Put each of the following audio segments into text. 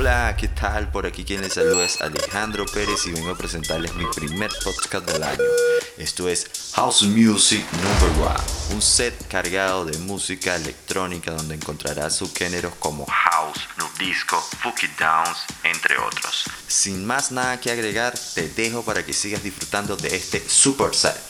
Hola, ¿qué tal? Por aquí quien les saluda es Alejandro Pérez y vengo a presentarles mi primer podcast del año. Esto es House Music Number One, un set cargado de música electrónica donde encontrarás subgéneros como house, nu disco, funky downs, entre otros. Sin más nada que agregar, te dejo para que sigas disfrutando de este super set.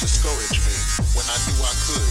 Discourage me when I knew I could.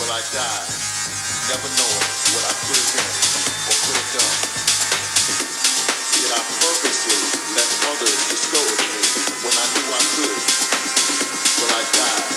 Will I die, never knowing what I could have been or could have done? Yet I purposely let others discourage me when I knew I could. Will I die,